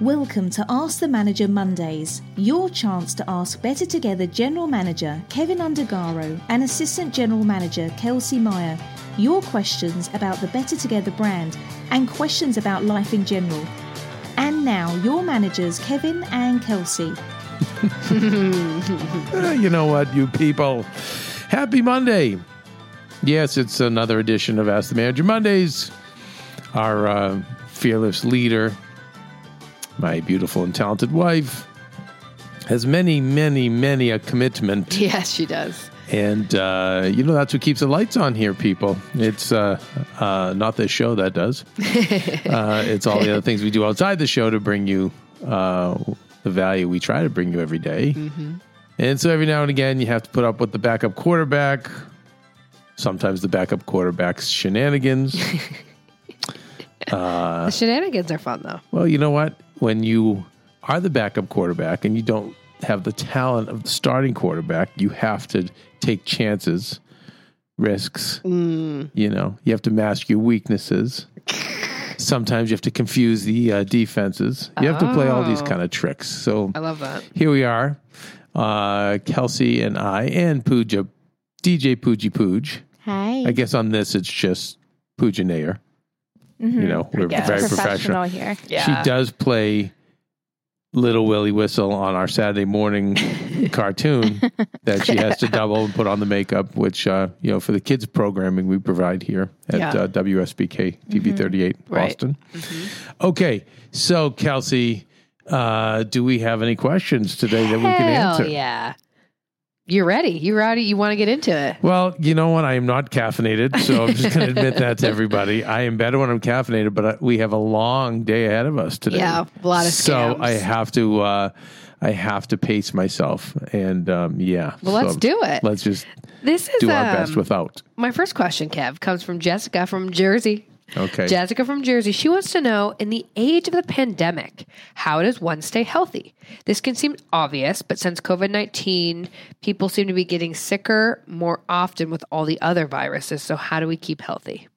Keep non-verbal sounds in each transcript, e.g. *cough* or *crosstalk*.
Welcome to Ask the Manager Mondays, your chance to ask Better Together General Manager Kevin Undergaro and Assistant General Manager Kelsey Meyer your questions about the Better Together brand and questions about life in general. And now, your managers Kevin and Kelsey. Uh, *laughs* you know what, you people? Happy Monday. Yes, it's another edition of Ask the Manager Mondays. Our uh, fearless leader, my beautiful and talented wife, has many, many, many a commitment. *laughs* Yes, she does. And, uh, you know, that's what keeps the lights on here, people. It's uh, uh, not this show that does. *laughs* uh, it's all the other things we do outside the show to bring you uh, the value we try to bring you every day. And so every now and again, you have to put up with the backup quarterback, sometimes the backup quarterback's shenanigans. *laughs* the shenanigans are fun though. Well, you know what? When you are the backup quarterback and you don't have the talent of the starting quarterback, you have to take chances, risks. You know, you have to mask your weaknesses. Sometimes you have to confuse the uh, defenses. You have to play all these kind of tricks. So I love that. here we are, uh, Kelsey and I, and Pooja, DJ Pooji Pooj. Hi. I guess on this, it's just Pooja Nair. You know, we're guess. very professional. here. Yeah. She does play Little Willie Whistle on our Saturday morning *laughs* cartoon that she has to *laughs* double and put on the makeup, which, uh, you know, for the kids programming we provide here at Yeah. uh, WSBK TV 38 Right. Boston. Okay. So, Kelsey, uh, do we have any questions today that we can answer? yeah. You're ready. You're ready? You want to get into it? Well, you know what? I am not caffeinated, so I'm just going to admit that to everybody. I am better when I'm caffeinated, but uh, we have a long day ahead of us today. Yeah, a lot of So. I have to, uh, I have to pace myself, and um, yeah. Well, let's do it. Let's just This is do our best um, without. my first question, Kev, comes from Jessica from Jersey. Okay. Jessica from Jersey. She wants to know in the age of the pandemic, how does one stay healthy? This can seem obvious, but since COVID 19, people seem to be getting sicker more often with all the other viruses. So, how do we keep healthy?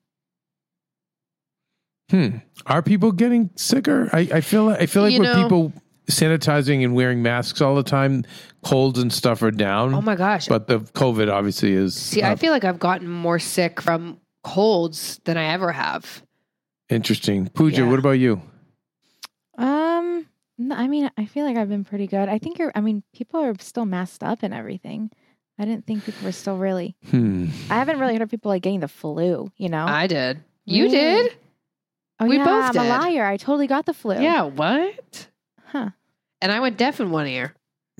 Hmm. Are people getting sicker? I, I feel. I feel like You with know- people sanitizing and wearing masks all the time, colds and stuff are down. Oh my gosh. But the COVID obviously is See, I feel like I've gotten more sick from colds than I ever have. interesting. Pooja, Yeah. what about you? Um, I mean, I feel like I've been pretty good. I think you're. I mean, people are still masked up and everything. I didn't think people were still really. Hmm. I haven't really heard of people like getting the flu. You know. I did. You Really? did? oh we yeah, both I'm did. a liar. I totally got the flu. Yeah. What? Huh. And I went deaf in one ear.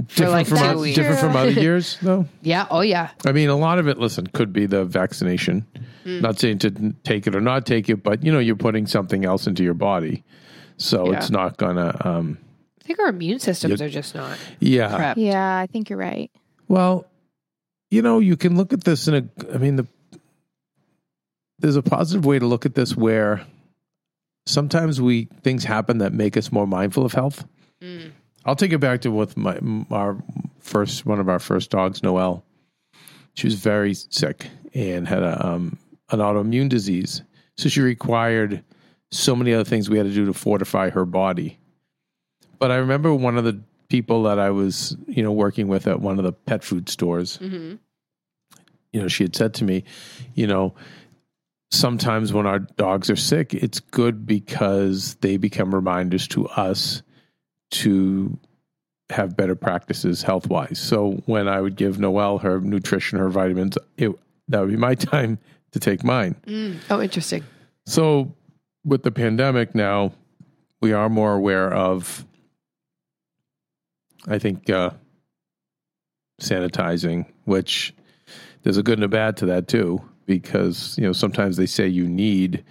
Different like from two weeks. different from other *laughs* years, though. Yeah. Oh, yeah. I mean, a lot of it, listen, could be the vaccination. Mm. Not saying to take it or not take it, but you know, you're putting something else into your body, so Yeah. it's not gonna. Um, I think our immune systems You- are just not yeah. prepped. Yeah, I think you're right. Well, you know, you can look at this in a. I mean, the there's a positive way to look at this where sometimes we things happen that make us more mindful of health. Mm. I'll take it back to with my our first one of our first dogs, Noelle. She was very sick and had a um, an autoimmune disease. So she required so many other things we had to do to fortify her body. But I remember one of the people that I was, you know, working with at one of the pet food stores. Mm-hmm. You know, she had said to me, you know, sometimes when our dogs are sick, it's good because they become reminders to us to have better practices health wise. So when I would give Noelle her nutrition, her vitamins, it that would be my *laughs* time to take mine. Mm. Oh, interesting. So with the pandemic now, we are more aware of, I think, uh, sanitizing, which there's a good and a bad to that too, because you know sometimes they say you need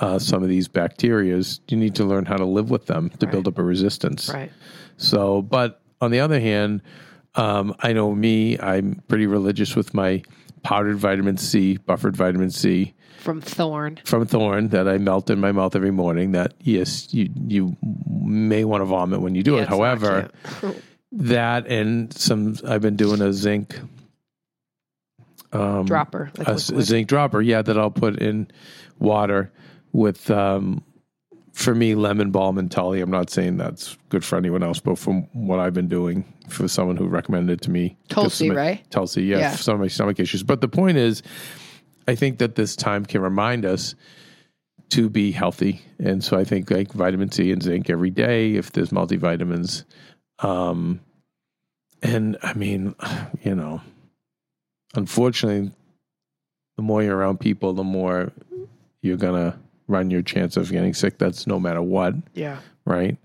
uh, some of these bacterias. You need to learn how to live with them to build up a resistance. Right. So, but on the other hand, um, I know me, I'm pretty religious with my powdered vitamin C, buffered vitamin C From Thorne. from Thorne that I melt in my mouth every morning. That yes, you you may want to vomit when you do Yeah, it. However, *laughs* that and some I've been doing a zinc um, dropper. Like a liquid. zinc dropper. Yeah, that I'll put in water with um, for me lemon balm and Tulsi. I'm not saying that's good for anyone else, but from what I've been doing for someone who recommended it to me, Tulsi, right? Tulsi, yeah, Yeah. for some of my stomach issues. But the point is, I think that this time can remind us to be healthy, and so I think like vitamin C and zinc every day. If there's multivitamins, um, and I mean, *sighs* you know, unfortunately, the more you're around people, the more you're gonna run your chance of getting sick. That's no matter what, Yeah. right?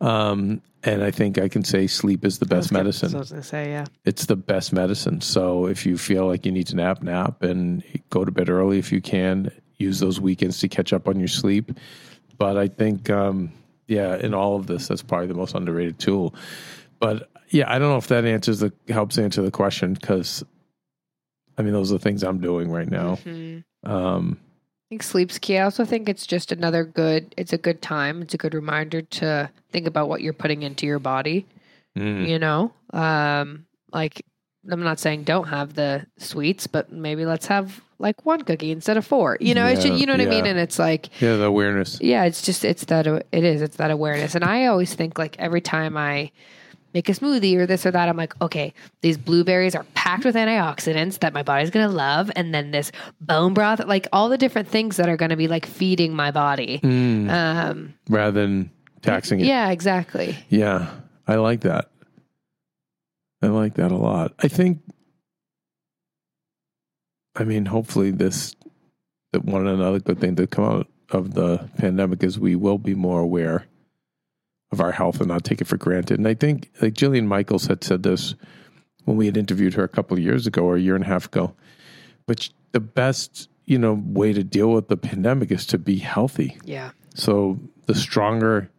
Um, and I think I can say sleep is the best medicine. I was going to say, yeah. It's the best medicine. So if you feel like you need to nap, nap, and go to bed early if you can. Use those weekends to catch up on your sleep. But I think, um, yeah, in all of this, that's probably the most underrated tool. But yeah, I don't know if that answers the helps answer the question because, I mean, those are the things I'm doing right now. Mhm. Um, I think sleep's key. I also think it's just another good. It's a good time. It's a good reminder to think about what you're putting into your body. mm, You know, um, like I'm not saying don't have the sweets, but maybe let's have like one cookie instead of four. You know, it's just, you know what I mean. And it's like, yeah, the awareness. yeah, it's just it's that it is it's that awareness. And I always think like every time I make a smoothie or this or that, I'm like, okay, these blueberries are packed with antioxidants that my body's gonna love, and then this bone broth, like all the different things that are gonna be like feeding my body. Mm, Um, rather than taxing it. yeah, exactly. Yeah, I like that. I like that a lot. I think, I mean, hopefully, this, that one another good thing to come out of the pandemic is we will be more aware of our health and not take it for granted. And I think, like Jillian Michaels had said this when we had interviewed her a couple of years ago or a year and a half ago. But the best, you know, way to deal with the pandemic is to be healthy. Yeah. So the stronger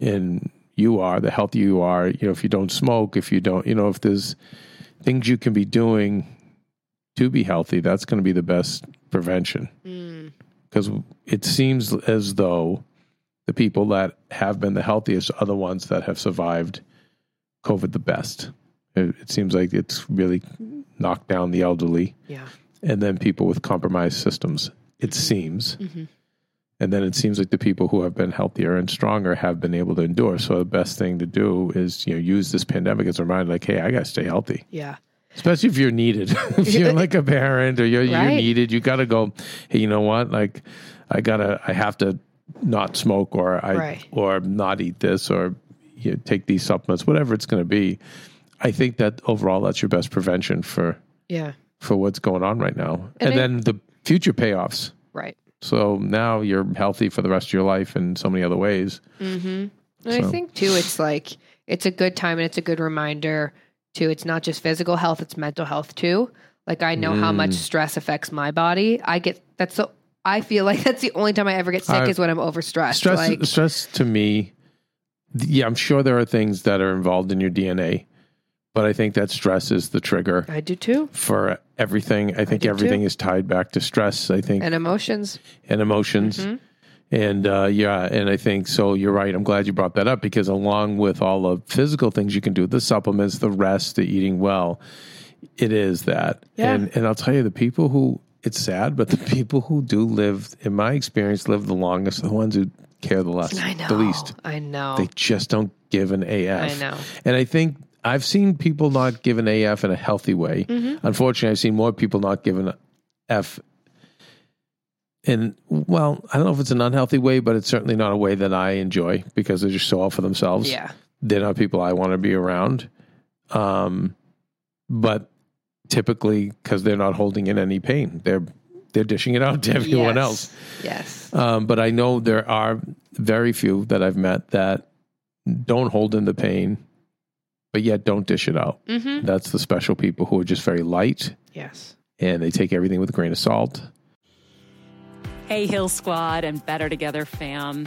in you are, the healthier you are. You know, if you don't smoke, if you don't, you know, if there's things you can be doing to be healthy, that's going to be the best prevention. Mm. Because it seems as though the people that have been the healthiest are the ones that have survived COVID the best. It, it seems like it's really knocked down the elderly Yeah. and then people with compromised systems. It seems. Mhm. And then it seems like the people who have been healthier and stronger have been able to endure. So the best thing to do is, you know, use this pandemic as a reminder, like, hey, I got to stay healthy, Yeah. especially if you're needed. *laughs* if you're *laughs* like a parent or you're, you're needed, you got to go, hey, you know what? Like, I got to, I have to not smoke or I, Right. or not eat this or you know, take these supplements, whatever it's going to be. I think that overall, that's your best prevention for, Yeah. for what's going on right now. And And, I- then the future payoffs. Right. So now you're healthy for the rest of your life in so many other ways. Mm-hmm. And I think too, it's like it's a good time and it's a good reminder too. It's not just physical health; it's mental health too. Like I know how much Mm. stress affects my body. I get that's so. I feel like that's the only time I ever get sick I- is when I'm overstressed. Stress, like, stress to me, yeah, I'm sure there are things that are involved in your DNA, but I think that stress is the trigger I do too, for everything. I think do everything too. is tied back to stress. I think and emotions. and emotions. Mhm. And uh, yeah, and I think so. You're right. I'm glad you brought that up because along with all the physical things you can do, the supplements, the rest, the eating well, it is that. Yeah. And and I'll tell you, the people who it's sad, but the *laughs* people who do live, in my experience, live the longest the ones who care the less, I know. the least. I know. They just don't give an AF. I know. And I think I've seen people not give an AF in a healthy way. Mm-hmm. Unfortunately, I've seen more people not give an F And well, I don't know if it's an unhealthy way, but it's certainly not a way that I enjoy because they're just so all for themselves. yeah. They're not people I want to be around. Um, but typically, because they're not holding in any pain, they're they're dishing it out to everyone Yes. else. Yes. Um, but I know there are very few that I've met that don't hold in the pain, but yet don't dish it out. Mm-hmm. That's the special people who are just very light Yes. and they take everything with a grain of salt. Hey, Heal Squad and Better Together fam.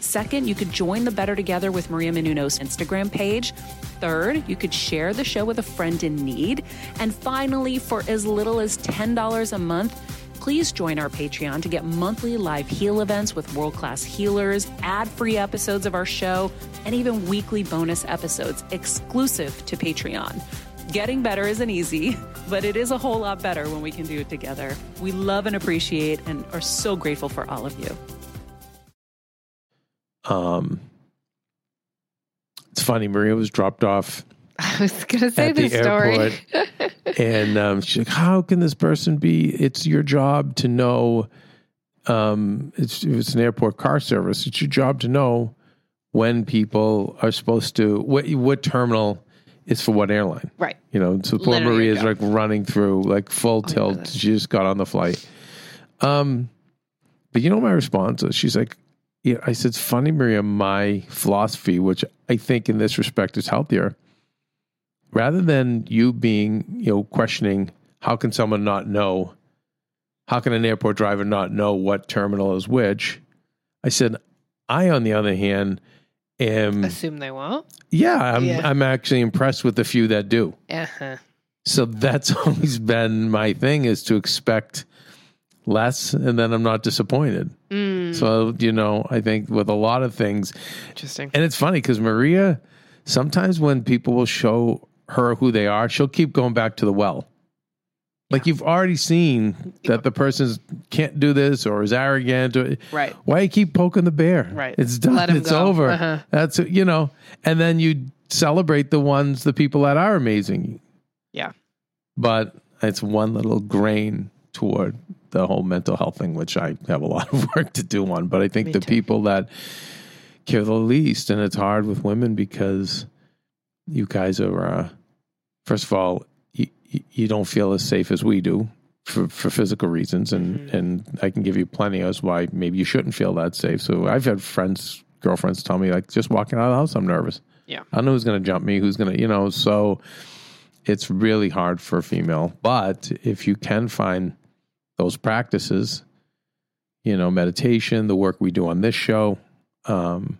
Second, you could join the Better Together with Maria Menounos Instagram page. Third, you could share the show with a friend in need. And finally, for as little as $10 a month, please join our Patreon to get monthly live heal events with world class healers, ad free episodes of our show, and even weekly bonus episodes exclusive to Patreon. Getting better isn't easy, *laughs* but it is a whole lot better when we can do it together. We love and appreciate and are so grateful for all of you. Um, it's funny, Maria was dropped off *laughs* I was gonna say at the, story. airport. *laughs* and um, she's like, "How can this person be? It's your job to know. Um, it's it's an airport car service. It's your job to know when people are supposed to what what terminal is for what airline. right. You know, so poor Literally Maria's go. like running through like full my tilt. She just got on the flight. Um, but you know my response is she's like, yeah, I said, it's funny, Maria, my philosophy, which I think in this respect is healthier. Rather than you being, you know, questioning how can someone not know, how can an airport driver not know what terminal is which? I said, I, on the other hand, am Assume they won't. yeah, I'm Yeah. I'm actually impressed with the few that do. Uh-huh. So that's *laughs* always been my thing is to expect less and then I'm not disappointed. Mm, So, you know, I think with a lot of things, interesting. and it's funny because Maria, sometimes when people will show her who they are, she'll keep going back to the well. Like you've already seen that the person can't do this or is arrogant. Or, Right. Why you keep poking the bear? Right. It's done. It's go. over. Uh-huh. That's you know, and then you celebrate the ones, the people that are amazing. Yeah. But it's one little grain toward the whole mental health thing, which I have a lot of *laughs* work to do on. But I think Me the too. people that care the least, and it's hard with women because you guys are, uh, first of all, you, you don't feel as safe as we do for, for physical reasons, and Mm-hmm. and I can give you plenty as why maybe you shouldn't feel that safe. So I've had friends, girlfriends tell me like, just walking out of the house, I'm nervous. Yeah. I don't know who's going to jump me, who's going to, you know, so it's really hard for a female. But if you can find those practices, you know, meditation, the work we do on this show, um,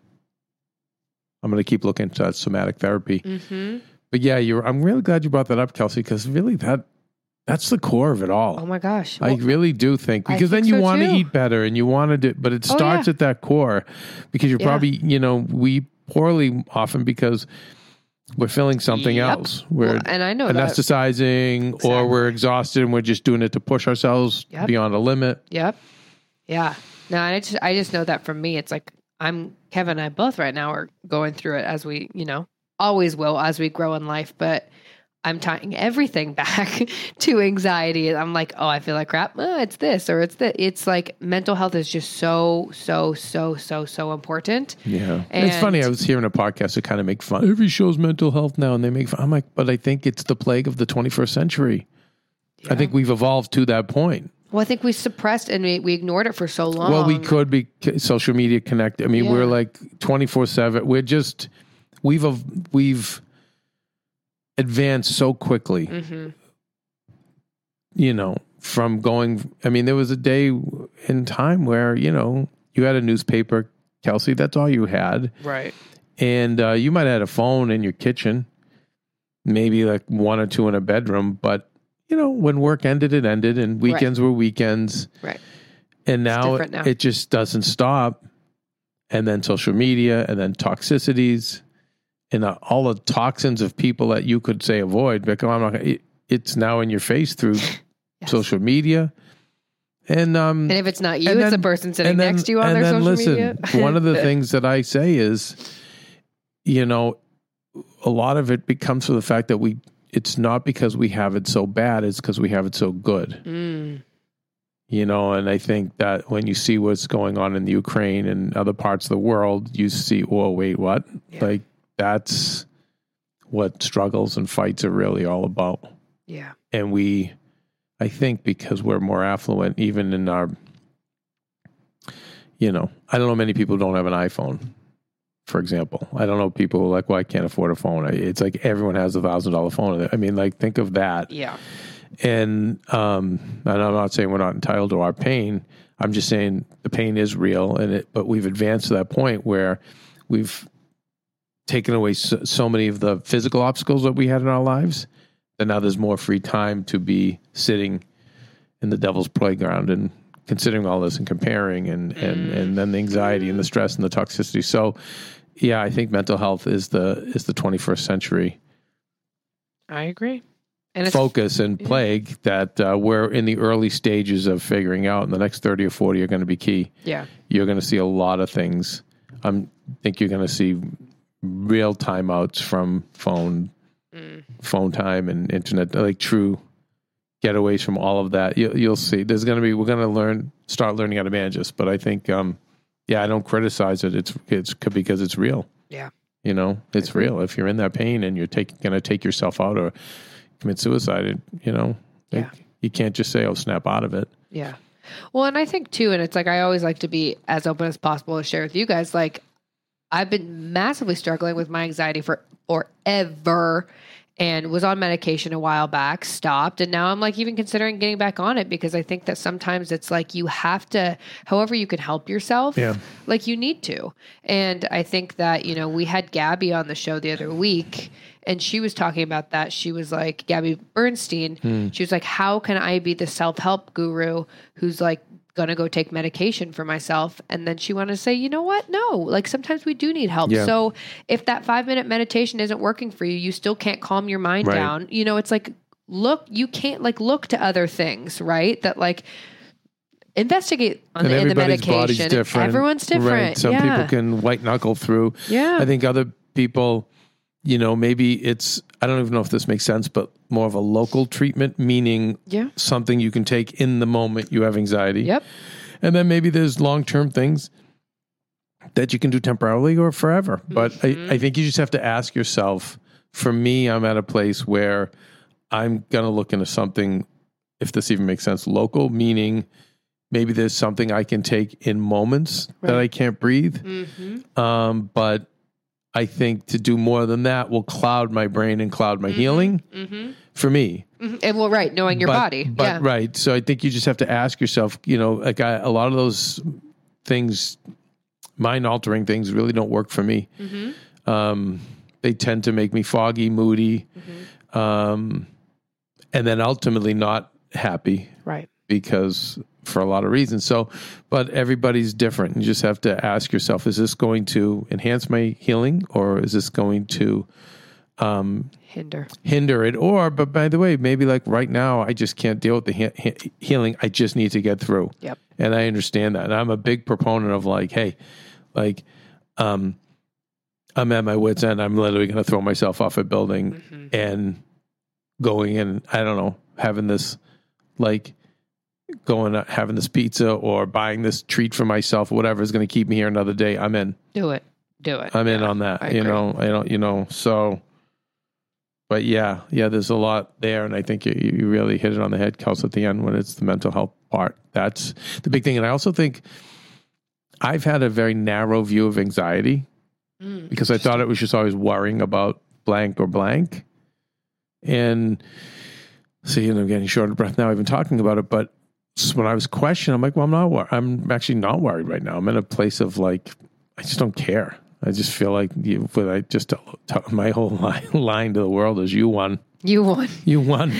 I'm going to keep looking into that somatic therapy. Mm-hmm. But yeah, you're. I'm really glad you brought that up, Kelsey, because really that that's the core of it all. Oh my gosh. I really do think because then you so want to eat better and you want to do, but it Oh, starts yeah. at that core because you're Yeah. probably you know we poorly often because we're feeling something Yep. else. We're Well, and I know that. anesthetizing or we're exhausted and we're just doing it to push ourselves Yep. beyond a limit. Yep. Yeah. No, I just I just know that for me, it's like I'm Kevin and I both right now are going through it as we, you know, always will as we grow in life, but I'm tying everything *laughs* back to anxiety. I'm like, oh, I feel like crap. Oh, it's this or it's that. It's like mental health is just so, so, so, so, so important. Yeah. And it's funny. I was hearing a podcast to kind of make fun. Every show's mental health now, and they make fun. I'm like, but I think it's the plague of the 21st century. I think we've evolved to that point. Well, I think we suppressed and we, we ignored it for so long. Well, we could be social media connected. I mean, we're like 24 seven. We're just, we've, ev- we've advanced so quickly, Mhm. you know, from going. I mean, there was a day in time where you know you had a newspaper, Kelsey. That's all you had, Right. and uh, you might have had a phone in your kitchen, maybe like one or two in a bedroom. But you know, when work ended, it ended, and weekends were weekends. Right. And now, now. it just doesn't stop. And then social media, and then toxicities, and uh, all the toxins of people that you could say avoid. But I'm not. It, it's now in your face through *laughs* social media, and um, And if it's not you, it's then- the person sitting then- next to you on their social listen, media. *laughs* one of the *laughs* things that I say is, you know, a lot of it becomes from the fact that we. It's not because we have it so bad; it's because we have it so good. Mm, You know, and I think that when you see what's going on in the Ukraine and other parts of the world, you see, whoa, wait, what? Yeah. Like that's what struggles and fights are really all about. Yeah. and we i think because we're more affluent even in our you know i don't know many people don't have an iphone for example. I don't know people who are like well i can't afford a phone. It's like everyone has a thousand dollar phone. I mean like think of that. Yeah. and um and i'm not saying we're not entitled to our pain. I'm just saying the pain is real and it but we've advanced to that point where we've taken away so, so many of the physical obstacles that we had in our lives that now there's more free time to be sitting in the devil's playground and considering all this and comparing and and and then the anxiety and the stress and the toxicity. So yeah i think mental health is the is the 21st century I agree. And focus and plague that uh, we're in the early stages of figuring out and the next 30 or 40 are going to be key. Yeah. you're going to see a lot of things. I think you're going to see real timeouts from phone Mm. phone time and internet like true getaways from all of that you, you'll see there's going to be we're going to learn start learning how to manage this but i think um yeah i don't criticize it it's it's because it's real Yeah. you know it's real if you're in that pain and you're taking going to take yourself out or commit suicide it, you know like, Yeah. you can't just say oh snap out of it Yeah. Well, and I think too, and it's like I always like to be as open as possible to share with you guys. Like, I've been massively struggling with my anxiety for forever and was on medication a while back, stopped, and now I'm like even considering getting back on it because I think that sometimes it's like you have to, however you can help yourself, Yeah. like you need to. And I think that, you know, we had Gabby on the show the other week and she was talking about that. She was like, Gabby Bernstein, hmm. she was like, How can I be the self help guru who's like, gonna go take medication for myself and then she wanted to say you know what no like sometimes we do need help Yeah. so if that five minute meditation isn't working for you you still can't calm your mind Right. down you know it's like look you can't like look to other things right that like investigate on and the, in the medication different. everyone's different Right. Some yeah. people can white knuckle through. Yeah. I think other people, you know, maybe it's I don't even know if this makes sense, but more of a local treatment, meaning Yeah. something you can take in the moment you have anxiety. Yep. And then maybe there's long term things that you can do temporarily or forever. But Mm-hmm. I, I think you just have to ask yourself. For me, I'm at a place where I'm gonna look into something, if this even makes sense, local, meaning maybe there's something I can take in moments that I can't breathe. Mm-hmm. Um, but I think to do more than that will cloud my brain and cloud my healing Mm-hmm. for me. Mhm. And well, right, knowing your But- body. But yeah. right. So I think you just have to ask yourself, you know, like I, a lot of those things, mind altering things really don't work for me. Mm-hmm. Um, they tend to make me foggy, moody, Mm-hmm. um, and then ultimately not happy Right. because for a lot of reasons. So, but everybody's different. You just have to ask yourself: Is this going to enhance my healing, or is this going to um, Hinder. hinder it? Or, but by the way, maybe like right now, I just can't deal with the he- he- healing. I just need to get through. Yep. And I understand that. And I'm a big proponent of like, hey, like, um, I'm at my wits end. I'm literally going to throw myself off a building Mm-hmm. and going and I don't know, having this like going uh, having this pizza or buying this treat for myself, whatever is going to keep me here another day. I'm in. Do it. Do it. I'm in on that. I you agree. know, I don't. You know, so. But yeah, yeah, there's a lot there, and I think you, you really hit it on the head, Kels, at the end when it's the mental health part. That's the big thing, and I also think I've had a very narrow view of anxiety Mm. because I thought it was just always worrying about blank or blank. And See, you know, I'm getting short of breath now, even talking about it. But when I was questioned, I'm like, well, I'm not. Wor- I'm actually not worried right now. I'm in a place of like, I just don't care. I just feel like you. When I just tell, *laughs* my whole line, line to the world is, you won. You won. You won.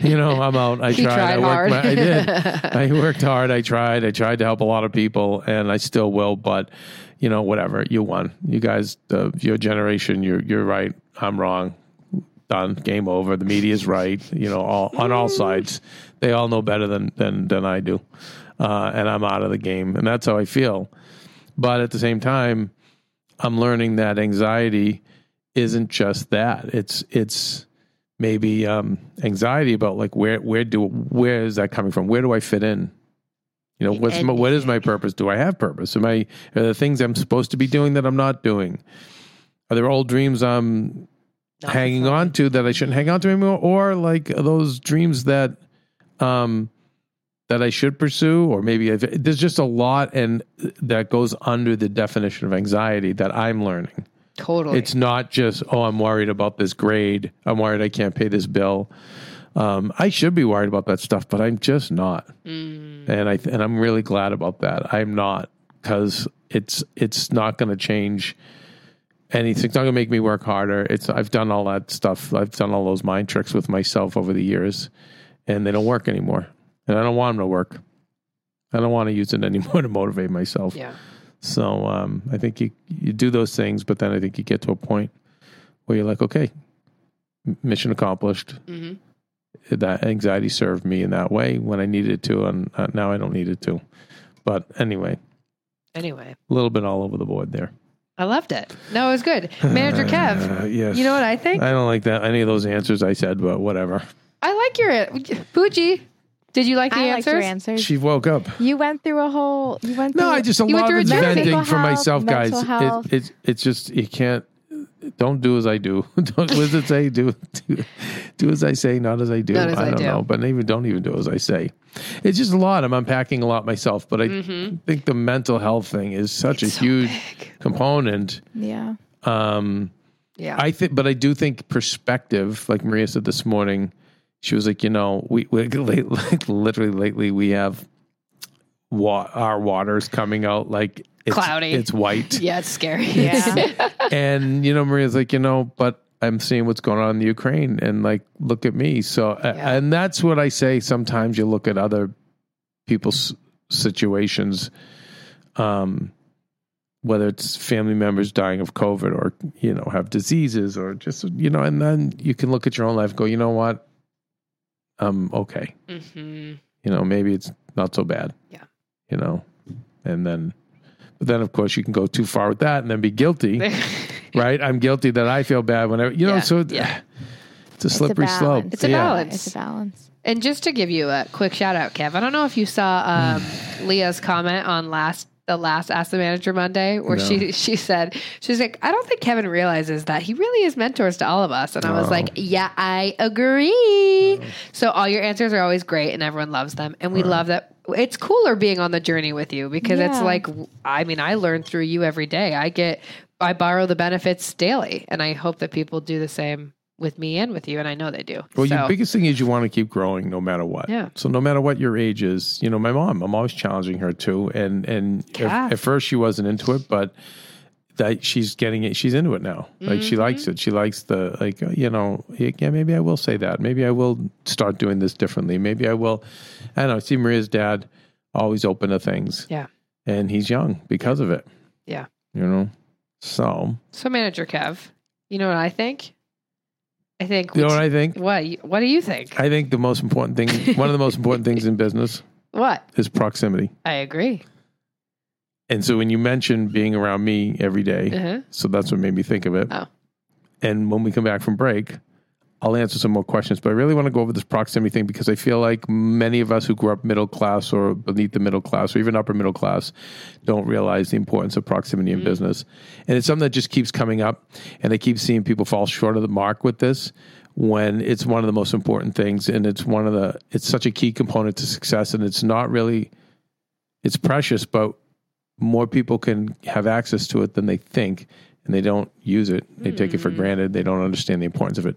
you know, I'm out. I *laughs* tried. tried I worked. hard. My, I did. *laughs* I worked hard. I tried. I tried to help a lot of people, and I still will. But you know, whatever. You won. You guys, uh, your generation. You're you're right. I'm wrong. Done. Game over. The media's right. You know, all on all sides. They all know better than than than I do, uh, and I'm out of the game. And that's how I feel. But at the same time, I'm learning that anxiety isn't just that. It's it's maybe um, anxiety about like where where do where is that coming from? Where do I fit in? You know, what's my, what is my purpose? Do I have purpose? Am I are there things I'm supposed to be doing that I'm not doing? Are there old dreams I'm hanging on to that I shouldn't hang on to anymore, or like are those dreams that um that I should pursue, or maybe I've, there's just a lot and that goes under the definition of anxiety that I'm learning. Totally. It's not just, oh, I'm worried about this grade. I'm worried I can't pay this bill. Um, I should be worried about that stuff, but I'm just not. And I and I'm really glad about that. I'm not because it's it's not going to change anything. It's not going to make me work harder. It's I've done all that stuff. I've done all those mind tricks with myself over the years, and they don't work anymore. And I don't want them to work. I don't want to use it *laughs* anymore to motivate myself. yeah. So um, I think you you do those things, but then I think you get to a point where you're like, okay, mission accomplished. hmm That anxiety served me in that way when I needed it to, and uh, now I don't need it to. But anyway, Anyway, a little bit all over the board there. I loved it. No, it was good. Manager Kev, Uh, *laughs* yes. you know what I think? I don't like that any of those answers I said, but whatever. I like your Poochie. Did you like the I liked answers? your answers. She woke up. you went through a whole. You went. No, through, I just a You went lot through of a it's journey. venting Physical for health, myself, guys. mental health. It, it's it's just you can't. Don't do as I do. *laughs* don't, what does it say? Do, do do as I say, not as I do. Not as I I don't do. know, but even don't even do as I say. It's just a lot. I'm unpacking a lot myself, but I Mm-hmm. think the mental health thing is such a huge component. Yeah. Um, Yeah. I think, but I do think perspective, like Maria said this morning, she was like, you know, we, we late, *laughs* like literally lately we have wa- our waters coming out like it's, Cloudy. it's white, *laughs* yeah, it's scary. Yeah. *laughs* and you know, Maria's like, you know, but I'm seeing what's going on in the Ukraine, and like, look at me. So, Yeah. and that's what I say. Sometimes you look at other people's situations, um, whether it's family members dying of COVID or you know have diseases or just you know, and then you can look at your own life, and go, you know what, um, okay, hmm you know, maybe it's not so bad. Yeah. you know, and then, but then of course you can go too far with that and then be guilty *laughs* right? I'm guilty that I feel bad whenever you know. Yeah, so yeah. *sighs* it's a slippery slope. It's a Yeah. balance. It's a balance. And just to give you a quick shout out, Kev, I don't know if you saw um. *sighs* Leah's comment on last the last Ask the Manager Monday, where No. she she said she's like, I don't think Kevin realizes that he really is mentors to all of us, and I was Oh. like, Yeah, I agree. So all your answers are always great, and everyone loves them, and we love that. It's cooler being on the journey with you because it's like, I mean, I learn through you every day. I get, I borrow the benefits daily, and I hope that people do the same with me and with you, and I know they do. Well, so, your biggest thing is you want to keep growing no matter what. Yeah. So no matter what your age is, you know, my mom, I'm always challenging her too. And and Yeah. at, at first she wasn't into it, but that she's getting it. She's into it now. Like she likes it. She likes the like. uh, You know, yeah. Maybe I will say that. Maybe I will start doing this differently. Maybe I will. I don't know. See, Maria's dad always open to things. Yeah. And he's young because of it. Yeah. You know. So So, Manager Kev, you know what I think? I think. you know what I think. What? What do you think? I think the most important thing, one of the most important things in business *laughs* What? is proximity. I agree. And so when you mentioned being around me every day, Uh-huh. so that's what made me think of it. Oh. And when we come back from break, I'll answer some more questions. But I really want to go over this proximity thing because I feel like many of us who grew up middle class or beneath the middle class or even upper middle class don't realize the importance of proximity in mm-hmm. business. And it's something that just keeps coming up. And I keep seeing people fall short of the mark with this when it's one of the most important things. And it's one of the, it's such a key component to success. And it's not really, it's precious, but more people can have access to it than they think and they don't use it. They take it for mm-hmm. granted. They don't understand the importance of it.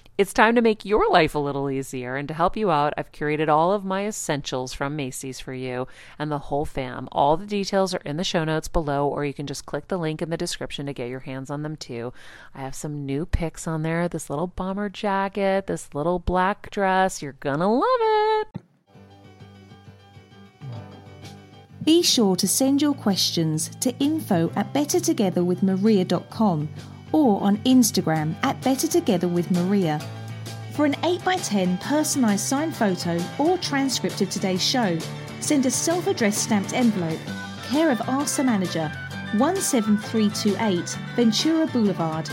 it's time to make your life a little easier. And to help you out, I've curated all of my essentials from Macy's for you and the whole fam. All the details are in the show notes below, or you can just click the link in the description to get your hands on them too. I have some new picks on there this little bomber jacket, this little black dress. You're gonna love it. Be sure to send your questions to info at bettertogetherwithmaria.com or on Instagram at Better Together with Maria. For an 8x10 personalised signed photo or transcript of today's show, send a self addressed stamped envelope, care of Ask the Manager, 17328 Ventura Boulevard,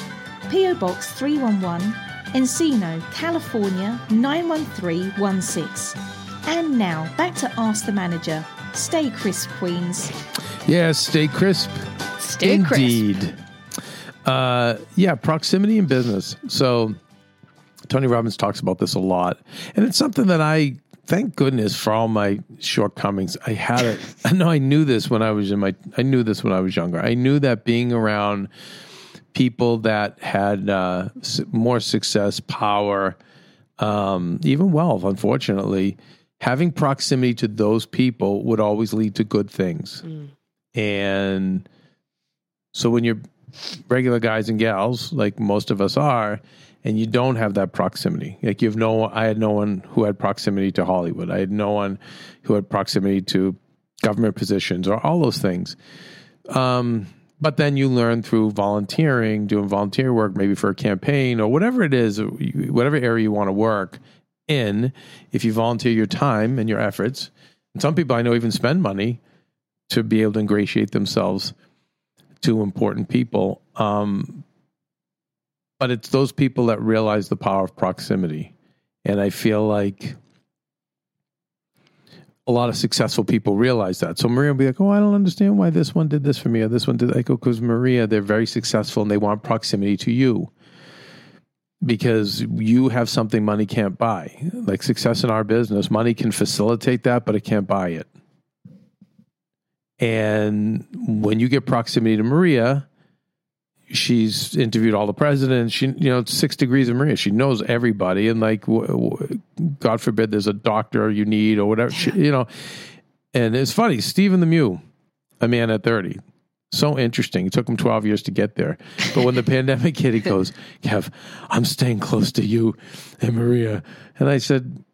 PO Box 311, Encino, California 91316. And now back to Ask the Manager. Stay crisp, Queens. Yes, stay crisp. Stay crisp. Indeed. Uh, yeah, proximity in business. So Tony Robbins talks about this a lot, and it's something that I thank goodness for all my shortcomings. I had it. *laughs* I know I knew this when I was in my. I knew this when I was younger. I knew that being around people that had uh, more success, power, um, even wealth, unfortunately, having proximity to those people would always lead to good things. And so when you're regular guys and gals, like most of us are, and you don't have that proximity, like you have no, I had no one who had proximity to Hollywood. I had no one who had proximity to government positions or all those things. Um, but then you learn through volunteering, doing volunteer work, maybe for a campaign or whatever it is, whatever area you want to work in. If you volunteer your time and your efforts, and some people I know even spend money to be able to ingratiate themselves to important people. Um, but it's those people that realize the power of proximity. And I feel like a lot of successful people realize that. So Maria will be like, "Oh, I don't understand why this one did this for me or this one did." I go, "Because Maria, they're very successful and they want proximity to you because you have something money can't buy. Like success in our business, money can facilitate that, but it can't buy it. And when you get proximity to Maria, she's interviewed all the presidents. She, you know, six degrees of Maria. She knows everybody, and like, w- w- God forbid, there's a doctor you need or whatever, she, you know. And it's funny, Stephen the Mew, a man at thirty, so interesting. It took him twelve years to get there, but when the *laughs* pandemic hit, he goes, "Kev, I'm staying close to you and Maria." And I said,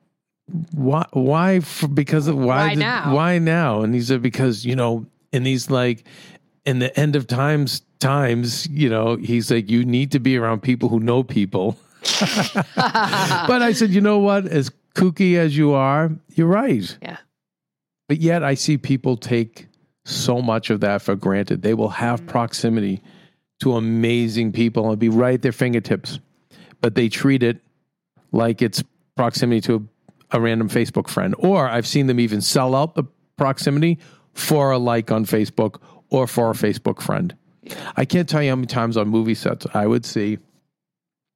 why why for, because of why Why did- now? why now? And he said because you know in these like in the end of times times you know he's like you need to be around people who know people. *laughs* But i said you know what? As kooky as you are you're right. Yeah. but yet i see people take so much of that for granted. They will have mm. proximity to amazing people and be right at their fingertips but they treat it like it's proximity to a, a random Facebook friend. Or I've seen them even sell out the proximity for a like on Facebook or for a Facebook friend. I can't tell you how many times on movie sets I would see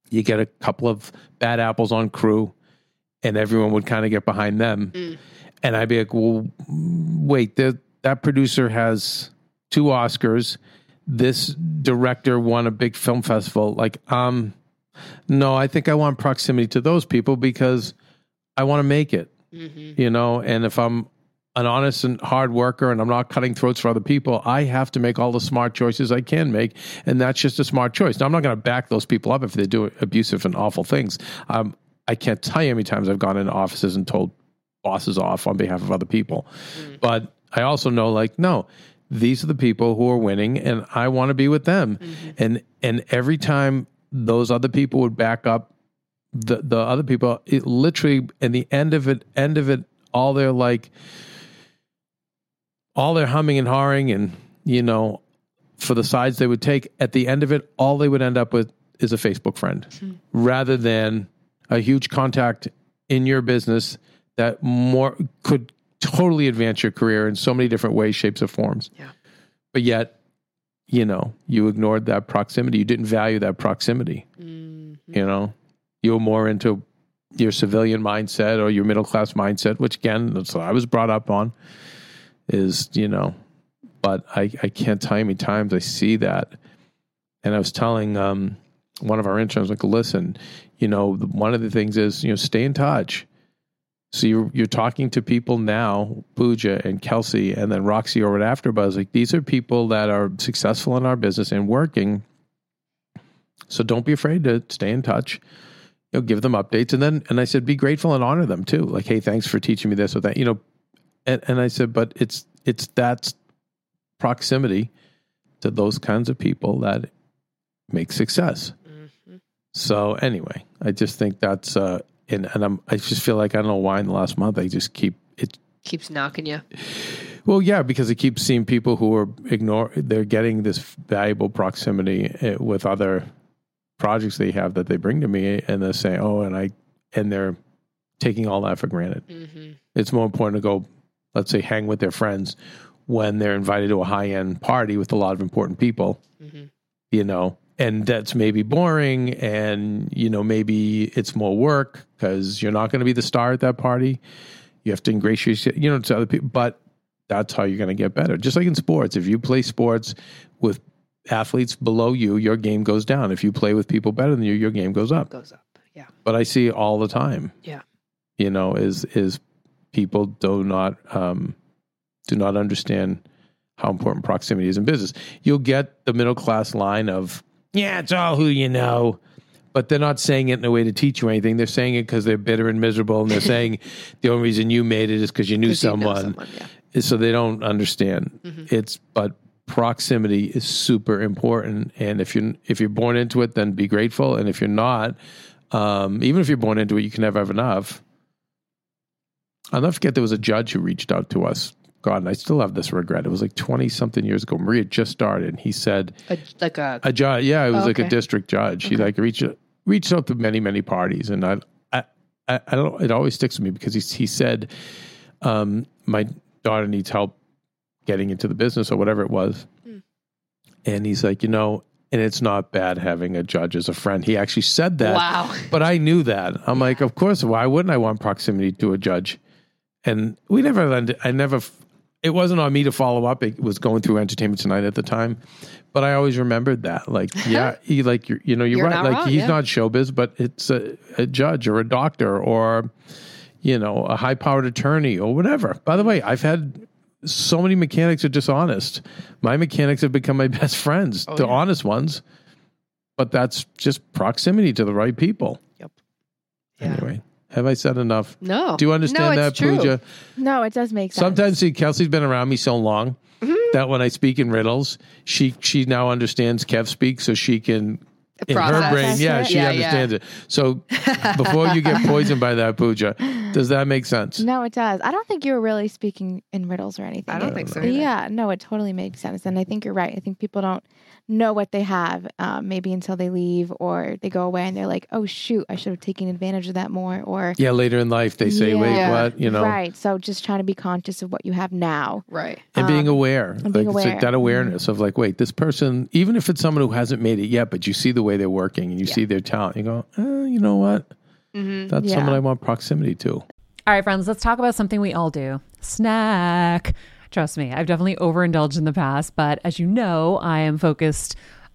you get a couple of bad apples on crew and everyone would kind of get behind them. And I'd be like, well, wait, that producer has two Oscars. This director won a big film festival. Like, um, no, I think I want proximity to those people because I want to make it, mm-hmm. you know. And if I'm an honest and hard worker and I'm not cutting throats for other people, I have to make all the smart choices I can make. And that's just a smart choice. Now, I'm not going to back those people up if they do abusive and awful things. Um, I can't tell you how many times I've gone into offices and told bosses off on behalf of other people. Mm. But I also know, like, no, these are the people who are winning, and I want to be with them. Mm-hmm. And and every time those other people would back up the the other people. It literally, in the end of it, end of it, all their like, all their humming and hawing, and you know, for the sides they would take. At the end of it, all they would end up with is a Facebook friend, rather than a huge contact in your business that more could totally advance your career in so many different ways, shapes, or forms. Yeah. But yet, you know, you ignored that proximity. You didn't value that proximity. Mm-hmm. You know, you were more into your civilian mindset or your middle class mindset, which again, that's what I was brought up on. Is you know, but I I can't tell you how many times I see that, and I was telling um one of our interns like, listen, you know, one of the things is you know stay in touch. So you're you're talking to people now, Pooja and Kelsey, and then Roxy over at AfterBuzz. Like these are people that are successful in our business and working. So don't be afraid to stay in touch. You know, give them updates, and then and I said, be grateful and honor them too. Like, hey, thanks for teaching me this or that. You know, and and I said, but it's it's that proximity to those kinds of people that make success. So anyway, I just think that's uh and, and I'm I just feel like I don't know why in the last month I just keep it Keeps knocking you. well yeah because I keep seeing people who are ignore they're getting this valuable proximity eh, with other projects they have that they bring to me and they say, oh and I and they're taking all that for granted. Mm-hmm. It's more important to go let's say hang with their friends when they're invited to a high end party with a lot of important people Mm-hmm. you know and that's maybe boring and you know maybe it's more work because you're not going to be the star at that party you have to ingratiate you know to other people but that's how you're going to get better just like in sports if you play sports with athletes below you your game goes down if you play with people better than you your game goes up Goes up. Yeah. but i see all the time Yeah. you know is is people do not um do not understand how important proximity is in business you'll get the middle class line of yeah it's all who you know but they're not saying it in a way to teach you anything they're saying it because they're bitter and miserable and they're *laughs* saying the only reason you made it is because you knew 'Cause you know someone someone, yeah. so they don't understand it's but proximity is super important. And if you if you're born into it then be grateful. And if you're not um, even if you're born into it you can never have enough. I'll never forget there was a judge who reached out to us. God and i still have this regret. It was like 20 something years ago. Maria just started. And he said A, like a. a judge yeah it was Oh, like a district judge. He like reached reached out to many many parties. And i i i, I don't it always sticks with me because he, he said um my daughter needs help getting into the business or whatever it was Hmm. and he's like you know and it's not bad having a judge as a friend he actually said that wow. but I knew that. I'm like, of course, why wouldn't I want proximity to a judge? And we never, I never, it wasn't on me to follow up. It was going through Entertainment Tonight at the time. But I always remembered that. Like, *laughs* yeah, he, like, you're, you know, you're, You're right. Like, wrong, he's yeah. not showbiz, but it's a, a judge or a doctor or, you know, a high powered attorney or whatever. By the way, I've had so many mechanics are dishonest. My mechanics have become my *laughs* best friends, Oh, the yeah. honest ones. But that's just proximity to the right people. Yep. Yeah. Anyway, have I said enough? No. Do you understand no, that, true. Pooja? No, it does make sense. Sometimes see, Kelsey's been around me so long Mm-hmm. that when I speak in riddles, she she now understands Kev speak, so she can in her brain, yeah, she Yeah, understands it. So before you get poisoned by that, Pooja, does that make sense? No, it does. I don't think you were really speaking in riddles or anything. I don't It- think so either. Yeah, no, it totally makes sense. And I think you're right. I think people don't know what they have um, maybe until they leave or they go away and they're like, oh, shoot, I should have taken advantage of that more. Or, Yeah, later in life they say, "Wait, what?" You know, right. So just trying to be conscious of what you have now. Right. and being Um, aware, and like being it's like aware. that awareness of like, wait, this person, even if it's someone who hasn't made it yet, but you see the way they're working and you see their talent, you go, eh, you know what? Mm-hmm. That's Yeah. someone I want proximity to. All right, friends, let's talk about something we all do snack. Trust me, I've definitely overindulged in the past, but as you know, I am focused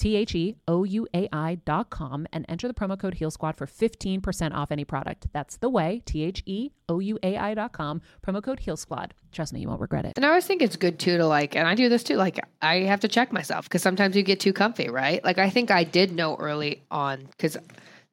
T H E O U A I dot com and enter the promo code Heal Squad for 15% off any product. That's the Ouai, T H E O U A I dot com, promo code Heal Squad. Trust me, you won't regret it. And I always think it's good too to like, and I do this too. Like, I have to check myself because sometimes you get too comfy, right? Like, I think I did know early on because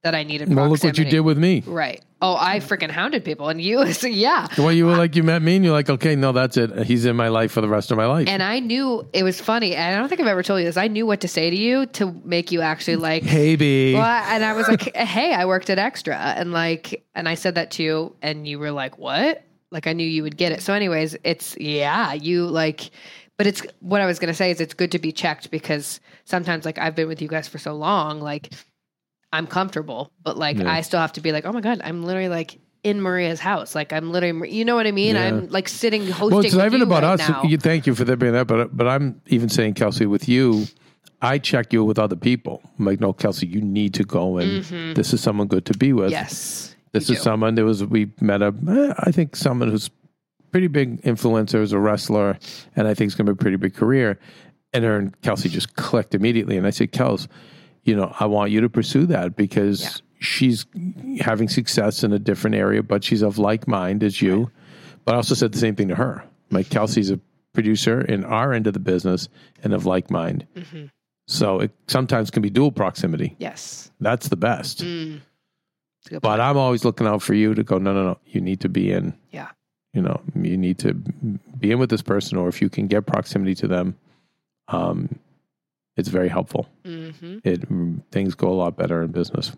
that I needed. Well, look what you did with me. Right. Oh, I freaking hounded people, and you, *laughs* so yeah. Well, you were like, you met me and you're like, okay, no, that's it. He's in my life for the rest of my life. And I knew it was funny, and I don't think I've ever told you this. I knew what to say to you to make you actually like. hey, B. Well, and I was like, *laughs* "Hey, I worked at Extra," and like, and I said that to you, and you were like, "What?" Like I knew you would get it. So, anyways, it's yeah, you like, but it's what I was gonna say is it's good to be checked because sometimes like I've been with you guys for so long, like I'm comfortable, but like Yeah. I still have to be like, oh my god, I'm literally like in Maria's house, like I'm literally, you know what I mean? Yeah. I'm like sitting hosting. Well, it's not even about right us. now. You, thank you for that being that, but but I'm even saying, Kelsey, with you, I check you with other people. I'm like, no, Kelsey, you need to go and this is someone good to be with. Mm-hmm. Yes, this is do. someone. There was we met a, eh, I think someone who's pretty big influencer, is a wrestler, and I think it's going to be a pretty big career. And her and Kelsey just clicked immediately. And I said, Kels, you know, I want you to pursue that because Yeah. she's having success in a different area, but she's of like mind as you. But I also said the same thing to her. Like Kelsey's a producer in our end of the business and of like mind. Mm-hmm. So it sometimes can be dual proximity. Yes, That's the best. Mm. It's a good But point. I'm always looking out for you to go, no, no, no. You need to be in. Yeah. You know, you need to be in with this person, or if you can get proximity to them, um, it's very helpful. hmm It things go a lot better in business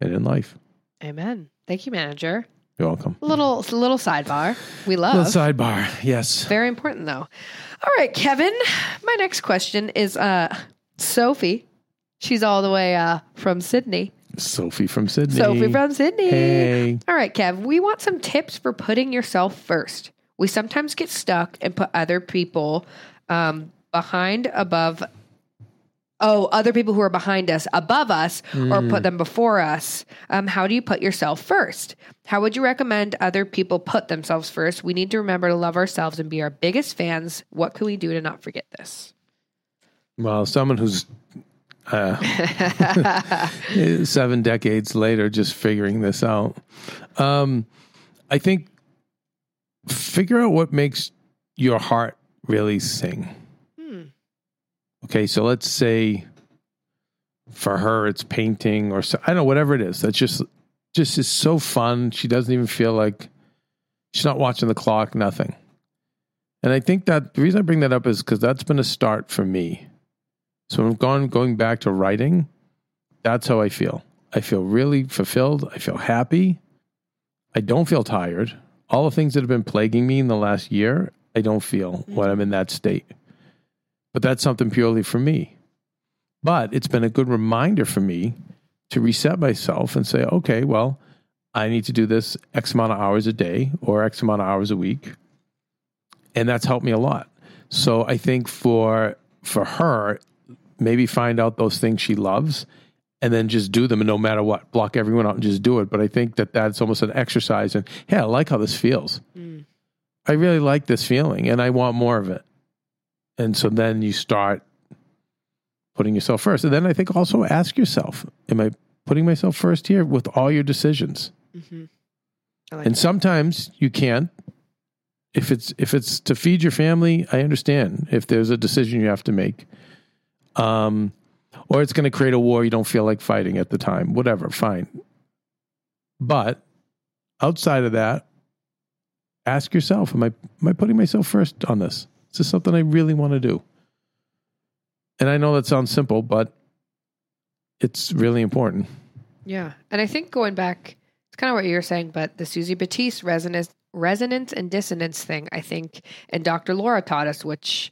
and in life. Amen. Thank you, manager. You're welcome. A little, a little sidebar. We love. Little sidebar, yes. Very important, though. All right, Kevin. My next question is uh, Sophie. She's all the way uh, from Sydney. Sophie from Sydney. Sophie from Sydney. Hey. All right, Kev. We want some tips for putting yourself first. We sometimes get stuck and put other people um, behind, above. Oh, other people who are behind us, above us, or put them before us. Um, how do you put yourself first? How would you recommend other people put themselves first? We need to remember to love ourselves and be our biggest fans. What can we do to not forget this? Well, someone who's uh, *laughs* seven decades later just figuring this out. Um, I think figure out what makes your heart really sing. Okay, so let's say for her it's painting or so, I don't know whatever it is. That's just just is so fun. She doesn't even feel like she's not watching the clock. Nothing. And I think that the reason I bring that up is because that's been a start for me. So I'm gone going back to writing. That's how I feel. I feel really fulfilled. I feel happy. I don't feel tired. All the things that have been plaguing me in the last year, I don't feel when mm-hmm. I'm in that state. But that's something purely for me. But it's been a good reminder for me to reset myself and say, okay, well, I need to do this X amount of hours a day or X amount of hours a week. And that's helped me a lot. So I think for for her, maybe find out those things she loves and then just do them and no matter what block everyone out and just do it but i think that that's almost an exercise and hey i like how this feels mm. i really like this feeling and i want more of it and so then you start putting yourself first. And then I think also ask yourself, am I putting myself first here with all your decisions? I like and that. sometimes you can't. If it's if it's to feed your family, I understand. If there's a decision you have to make, um, or it's going to create a war you don't feel like fighting at the time, whatever, fine. But outside of that, ask yourself: Am I am I putting myself first on this? Is this something I really want to do? And I know that sounds simple, but it's really important. Yeah. And I think going back, it's kind of what you're saying, but the Suzy Batiz resonance, resonance and dissonance thing, I think, and Dr. Laura taught us, which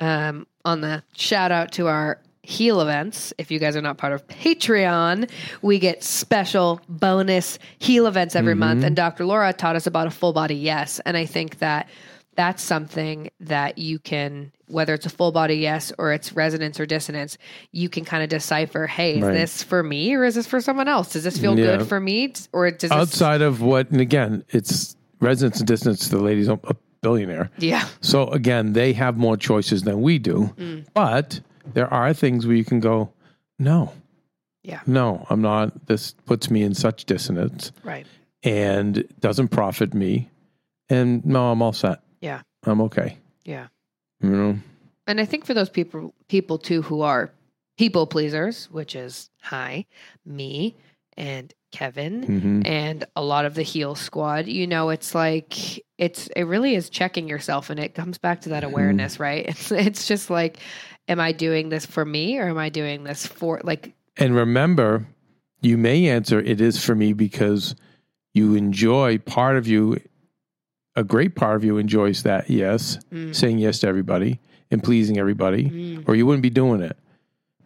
um, on the shout out to our heal events, if you guys are not part of Patreon, we get special bonus heal events every month. And Dr. Laura taught us about a full body yes. And I think that that's something that you can whether it's a full body yes or it's resonance or dissonance you can kind of decipher hey is Right. this for me or is this for someone else does this feel Yeah. good for me or does this Outside of what, and again, it's resonance and dissonance The lady's a a billionaire. yeah So again, they have more choices than we do. Mm. But there are things where you can go, no, yeah no, I'm not. This puts me in such dissonance right and doesn't profit me. And no, I'm all set. Yeah. I'm okay. yeah. You know, and i think for those people people too who are people pleasers which is hi me and kevin hmm and a lot of the heal squad you know it's like it's it really is checking yourself and it comes back to that awareness right? *laughs* It's it's just like am i doing this for me or am i doing this for like And remember, you may answer it is for me because you enjoy part of you, a great part of you enjoys that yes, Mm. saying yes to everybody and pleasing everybody, Mm. or you wouldn't be doing it.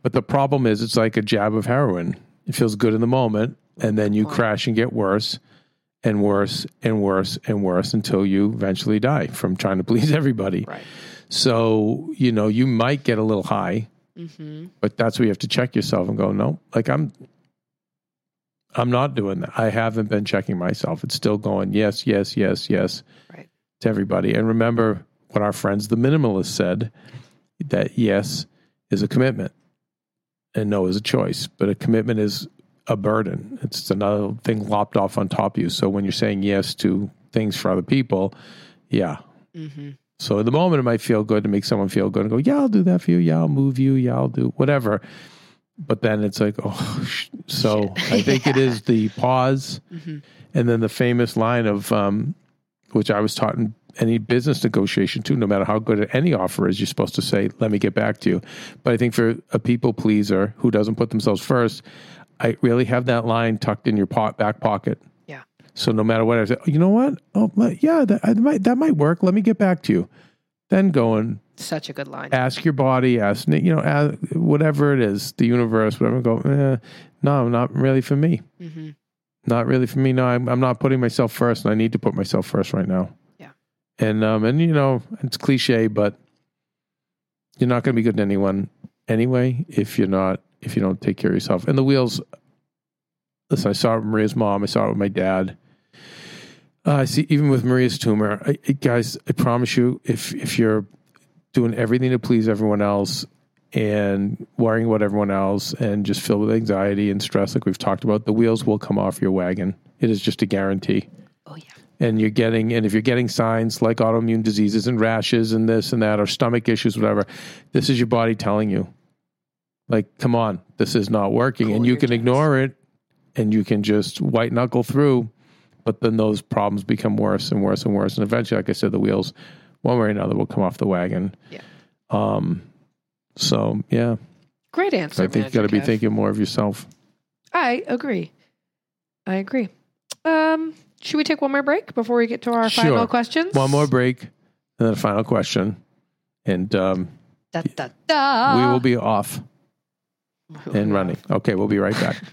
But the problem is, it's like a jab of heroin. It feels good in the moment, and then you crash and get worse and worse and worse and worse until you eventually die from trying to *laughs* please everybody. right So, you know, you might get a little high mm-hmm. but that's where you have to check yourself and go no like i'm i'm not doing that i haven't been checking myself it's still going yes yes yes yes Right. to everybody and remember what our friends the minimalists said that yes is a commitment and no is a choice but a commitment is a burden it's another thing lopped off on top of you so when you're saying yes to things for other people yeah Mm-hmm. so in the moment, it might feel good to make someone feel good and go, yeah, I'll do that for you. Yeah, I'll move you. Yeah, I'll do whatever. But then it's like, oh, sh-. so I think it is the *laughs* pause Mm-hmm. and then the famous line of, um, which I was taught in any business negotiation too, no matter how good any offer is, you're supposed to say, let me get back to you. But I think for a people pleaser who doesn't put themselves first, I really have that line tucked in your pot, back pocket. Yeah. So no matter what I say, oh, you know what? Oh, yeah, that, I might, that might work. Let me get back to you. Then go and Such a good line. ask your body, ask, you know, ask, whatever it is, the universe, whatever, go, eh, no, not really for me. Mm-hmm. Not really for me. No, I'm, I'm not putting myself first and I need to put myself first right now. Yeah. And, um, and you know, it's cliche, but you're not going to be good to anyone anyway if you're not, if you don't take care of yourself. And the wheels, listen, I saw it with Maria's mom. I saw it with my dad. Uh, I see, even with Maria's tumor, I, I- guys, I promise you, if if you're doing everything to please everyone else and worrying about everyone else and just filled with anxiety and stress, like we've talked about, the wheels will come off your wagon. It is just a guarantee. Oh yeah. And you're getting, and if you're getting signs like autoimmune diseases and rashes and this and that, or stomach issues, whatever, this is your body telling you, like, come on, this is not working. Cool and you can ignore it and you can just white knuckle through, but then those problems become worse and worse and worse. And eventually, like I said, the wheels, one way or another, will come off the wagon. Yeah. Um. So yeah, Great answer. I think you got to be Kev. thinking more of yourself. I agree. I agree. Um, should we take one more break before we get to our Sure. final questions? One more break, and then a final question, and um, Da, da, da. we will be off and running. Okay, we'll be right back. *laughs*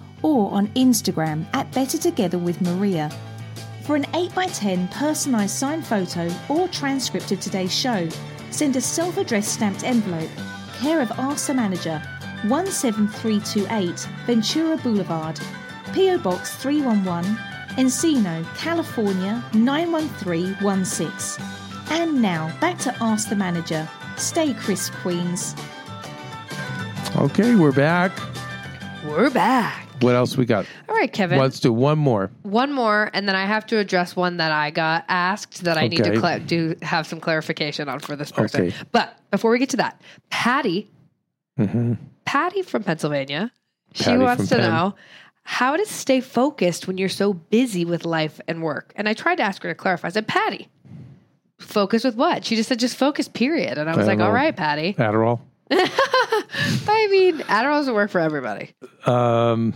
or on Instagram at Better Together with Maria. For an 8x10 personalised signed photo or transcript of today's show, send a self addressed stamped envelope, care of Ask the Manager, 17328 Ventura Boulevard, PO Box 311, Encino, California 91316. And now back to Ask the Manager. Stay crisp, Queens. Okay, we're back. We're back. What else we got? All right, Kevin. Let's do one more. One more, and then I have to address one that I got asked that I need to Okay. cla do have some clarification on for this person. Okay. But before we get to that, Patty, mm-hmm. Patty from Pennsylvania, she Patty wants from to Penn. know how to stay focused when you're so busy with life and work. And I tried to ask her to clarify. I said, Patty, focus with what? She just said, just focus, period. And I was don't like, all know. right, Patty. Adderall. *laughs* I mean, Adderall doesn't work for everybody. Um,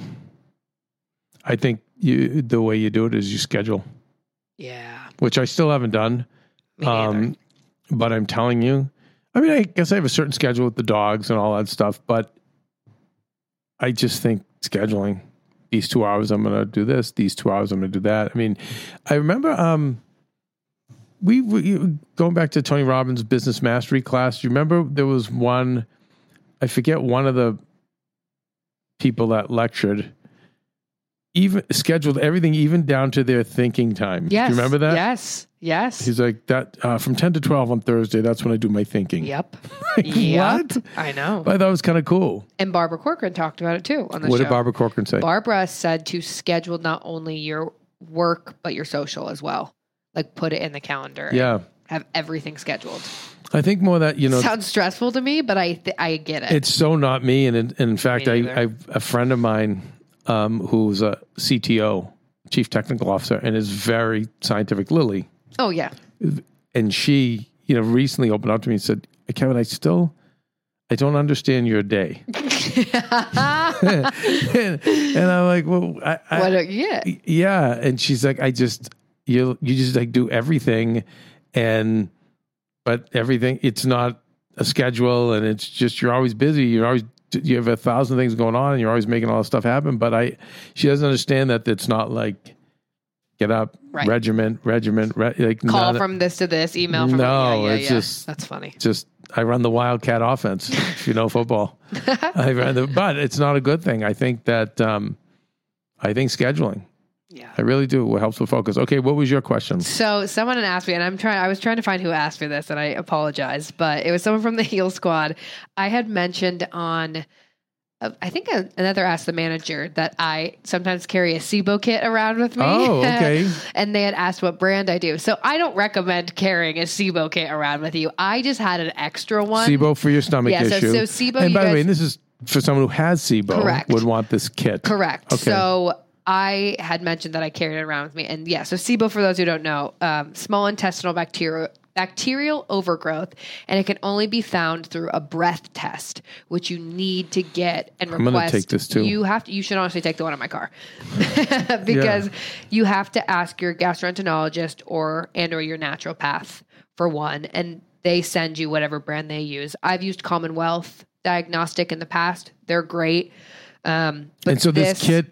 I think you the way you do it is you schedule, Yeah. which I still haven't done. Me neither. Um, but I'm telling you, I mean, I guess I have a certain schedule with the dogs and all that stuff, but I just think scheduling these two hours, I'm going to do this. These two hours, I'm going to do that. I mean, I remember, um, we, we going back to Tony Robbins' business mastery class. You remember there was one, I forget one of the people that lectured, even scheduled everything even down to their thinking time. yes. Do you remember that? Yes. Yes. He's like that uh, from ten to twelve on Thursday. That's when I do my thinking. Yep. *laughs* Like, Yep. What? I know. I thought it was kind of cool. And Barbara Corcoran talked about it too on the What show. did Barbara Corcoran say? Barbara said to schedule not only your work but your social as well. Like put it in the calendar. yeah, Have everything scheduled. I think more that you know Sounds stressful to me, but I th- I get it. it's so not me. And in, and in fact, I. I a friend of mine um, who's a CTO, chief technical officer, and is very scientific. Lily, oh yeah. and she you know recently opened up to me and said, Kevin, I still. I don't understand your day, *laughs* *laughs* and, and I'm like, well, I, I, What don't yeah and she's like i just you you just like do everything and but everything it's not a schedule and it's just you're always busy you're always you have a thousand things going on and you're always making all this stuff happen but i she doesn't understand that it's not like get up Right. regiment regiment re, like Call none- from this to this, email from No, yeah, yeah, it's yeah. just- that's funny. just I run the Wildcat offense, if you know football. *laughs* I run the, but it's not a good thing. I think that um, I think scheduling. Yeah. I really do. It helps with focus. Okay, what was your question? So someone had asked me, and I'm trying. I was trying to find who asked me this, and I apologize, but it was someone from the *laughs* Heal Squad. I had mentioned on, uh, I think another asked the manager that I sometimes carry a SIBO kit around with me. Oh, okay. *laughs* and they had asked what brand I do. So I don't recommend carrying a SIBO kit around with you. I just had an extra one. SIBO for your stomach Yeah, so- issue. so SIBO, And by the way, this is for someone who has SIBO Correct. would want this kit. Correct. Okay. So I had mentioned that I carried it around with me, and yeah. So SIBO, for those who don't know, um, small intestinal bacteria. Bacterial overgrowth, and it can only be found through a breath test, which you need to get and request. I'm gonna request. take this too. You have to. You should honestly take the one in my car *laughs* because you have to ask your gastroenterologist or and or your naturopath for one, and they send you whatever brand they use. I've used Commonwealth Diagnostic in the past; they're great. Um, but and so this, kit,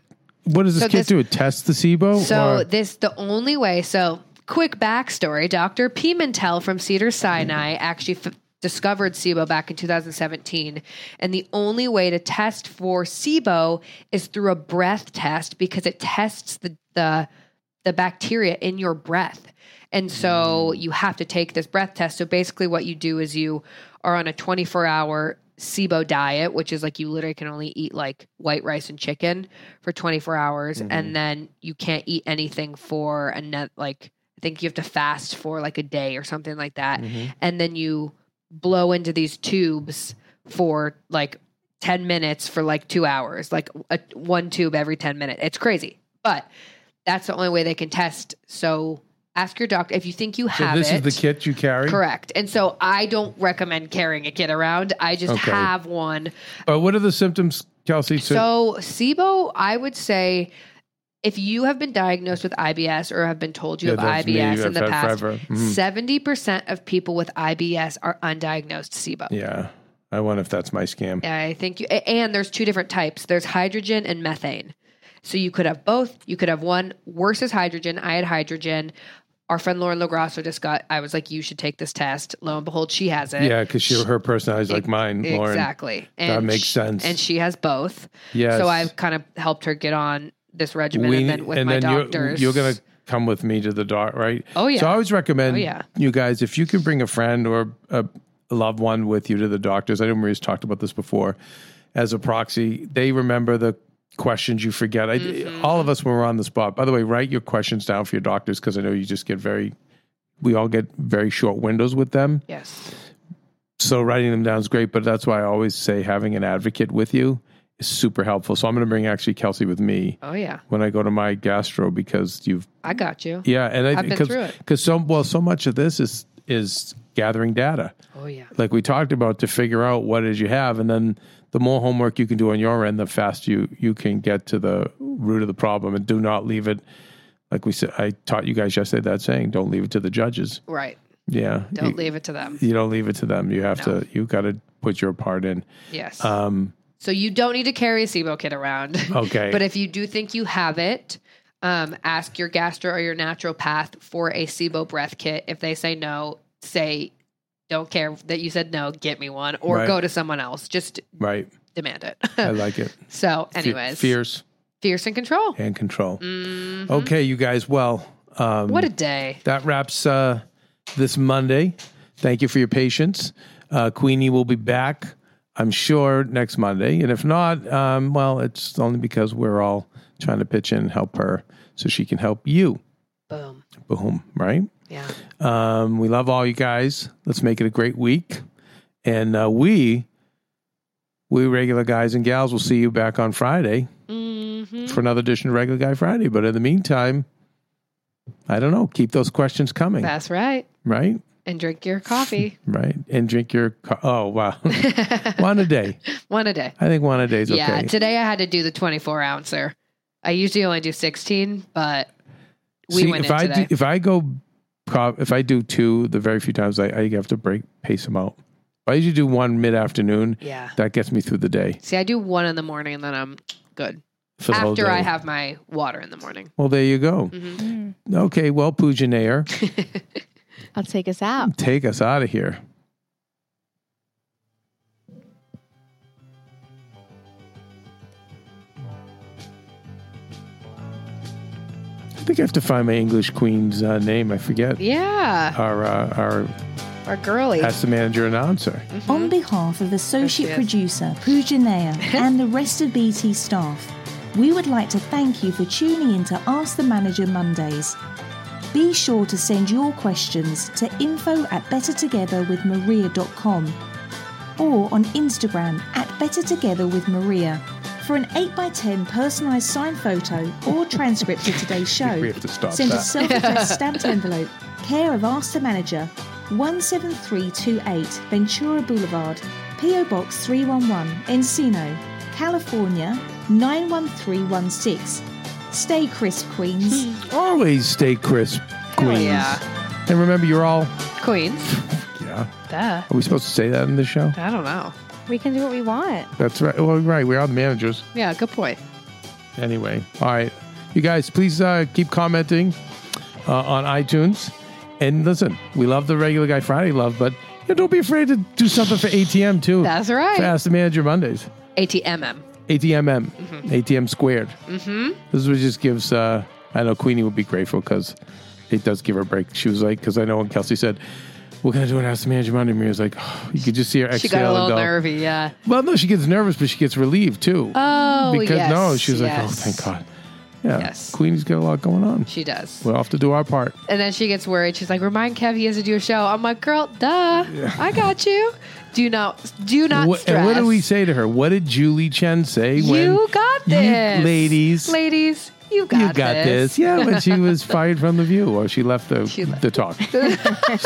what does this so kit this- do? It tests the SIBO? so or- this the only way. So quick backstory: Dr. Pimentel from Cedar Sinai actually f- discovered SIBO back in 2017, and the only way to test for SIBO is through a breath test because it tests the the the bacteria in your breath. And so mm. you have to take this breath test. So basically, what you do is you are on a 24 hour SIBO diet, which is like you literally can only eat like white rice and chicken for 24 hours, Mm-hmm. and then you can't eat anything for a net like I think you have to fast for like a day or something like that, Mm-hmm. and then you blow into these tubes for like 10 minutes for like two hours, like a, one tube every 10 minutes. It's crazy, but that's the only way they can test. So ask your doctor if you think you have So this it. is the kit you carry. Correct. And so I don't recommend carrying a kit around. I just Okay. have one. But what are the symptoms, Kelsey? So SIBO, I would say if you have been diagnosed with IBS or have been told you Yeah, have that's me. IBS in the past. Mhm. 70% of people with IBS are undiagnosed SIBO. yeah, I wonder if that's my scam. I think you, and there's two different types. There's hydrogen and methane. So you could have both. You could have one. Worse is hydrogen. I had hydrogen. Our friend Lauren Lagrasso just got. I was like, you should take this test. Lo and behold, she has it. Yeah, because she, her personality is like mine, Lauren. Exactly. That makes sense. And she has both. Yeah. So I've kind of helped her get on this regimen We- and then with my you're, doctors. you're gonna come with me to the doc, right? Oh, yeah. So I always recommend Oh, yeah. you guys if you can bring a friend or a, a loved one with you to the doctors. I know Maria's talked about this before. As a proxy, they remember the questions you forget. I, Mm-hmm. All of us when we're on the spot. By the way, write your questions down for your doctors because I know you just get very. We all get very short windows with them. Yes. So writing them down is great, but that's why I always say having an advocate with you is super helpful. So I'm going to bring actually Kelsey with me Oh yeah. when I go to my gastro because you've I got you. yeah, and I I've been because through it. because so well so much of this is is gathering data, Oh yeah. like we talked about, to figure out what it is you have, and then the more homework you can do on your end, the faster you you can get to the root of the problem, and do not leave it. Like we said, I taught you guys yesterday that saying: don't leave it to the judges. Right. Yeah, Don't you, leave it to them. you don't leave it to them. You have No. to. You got to put your part in. Yes. Um, so you don't need to carry a SIBO kit around. *laughs* okay, But if you do think you have it, um, ask your gastro or your naturopath for a SIBO breath kit. If they say no, say don't care that you said no, get me one, or Right. go to someone else. Just right. demand it. I like it. *laughs* so, Fe- anyways, fierce fierce and control. and control. Mhm. Okay, you guys. Well, um, What a day! that wraps uh, this Monday. Thank you for your patience. Uh, Queenie will be back, I'm sure, next Monday. And if not, um, well, it's only because we're all trying to pitch in and help her so she can help you. Boom. Boom, right? Yeah. Um, we love all you guys. Let's make it a great week. And uh, we, we regular guys and gals, will see you back on Friday hmm for another edition of Regular Guy Friday. But in the meantime, I don't know. Keep those questions coming, That's right. right? And drink your coffee. *laughs* Right. And drink your. Co- oh wow, *laughs* one a day. one a day. I think one a day is okay. Yeah. Today I had to do the 24 ouncer. I usually only do 16, but we See, went if in I today. do, if I go, pro- if I do two, the very few times I, I have to break pace them out. If I usually do one mid afternoon. yeah. That gets me through the day. See, I do one in the morning and then I'm good. For the whole After I day. have my water in the morning. Well, there you go. Mhm. Okay. Well, Pooja Nair, *laughs* I'll take us out. take us out of here. I think I have to find my English Queen's uh, name. I forget. Yeah. Our uh, our Our girly. as the manager announcer. On behalf of Associate Yes, yes. Producer Pooja Nair *laughs* and the rest of BT staff, we would like to thank you for tuning in to Ask the Manager Mondays. Be sure to send your questions to info at bettertogetherwithmaria.com or on Instagram at bettertogetherwithmaria for an 8x10 personalised signed photo or transcript of today's show. We have to stop Send a that. self-addressed *laughs* stamped envelope, care of Ask the Manager, 17328 Ventura Boulevard, PO Box 311, Encino, California 91316. Stay crisp, Queens. *gasps* Always stay crisp, queens. yeah. And remember, you're all. Queens. *laughs* Yeah. Duh. Are we supposed to say that in the show? I don't know. We can do what we want. That's right. Well, right. We're all the managers. Yeah, good point. Anyway, all right. You guys, please uh, keep commenting uh, on iTunes. And listen, we love the regular guy Friday love, but you know, don't be afraid to do something for ATM too. That's right. For Ask the Manager Mondays. ATMM. ATMM, ATM squared. Mm-hmm. This is what just gives. Uh, I know Queenie would be grateful because it does give her a break. She was like, because I know when Kelsey said, we're gonna do an Ask the Manager Monday. Miriam's like, oh, you could just see her exhale She got a and little go. nervy, yeah. Well, no, she gets nervous, but she gets relieved too. Oh, because yes, no, she's like, oh, yes. thank God. Yeah, Yes. Queenie's got a lot going on. She does. We'll have to do our part. And then she gets worried. She's like, "Remind Kev he has to do a show." I'm like, "Girl, duh, I got you. Do not, do not What, stress." and what do we say to her? What did Julie Chen say when You got You this, ladies, Ladies, you got, you got this. Yeah, when she was *laughs* fired from the View, or she left the She left. the talk. she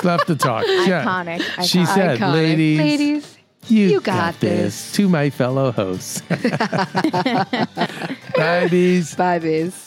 left the talk. *laughs* Yeah. Iconic. She iconic. said, Iconic. "Ladies, ladies, you, you got, got this." To my fellow hosts, *laughs* bye, bees. bye, biz.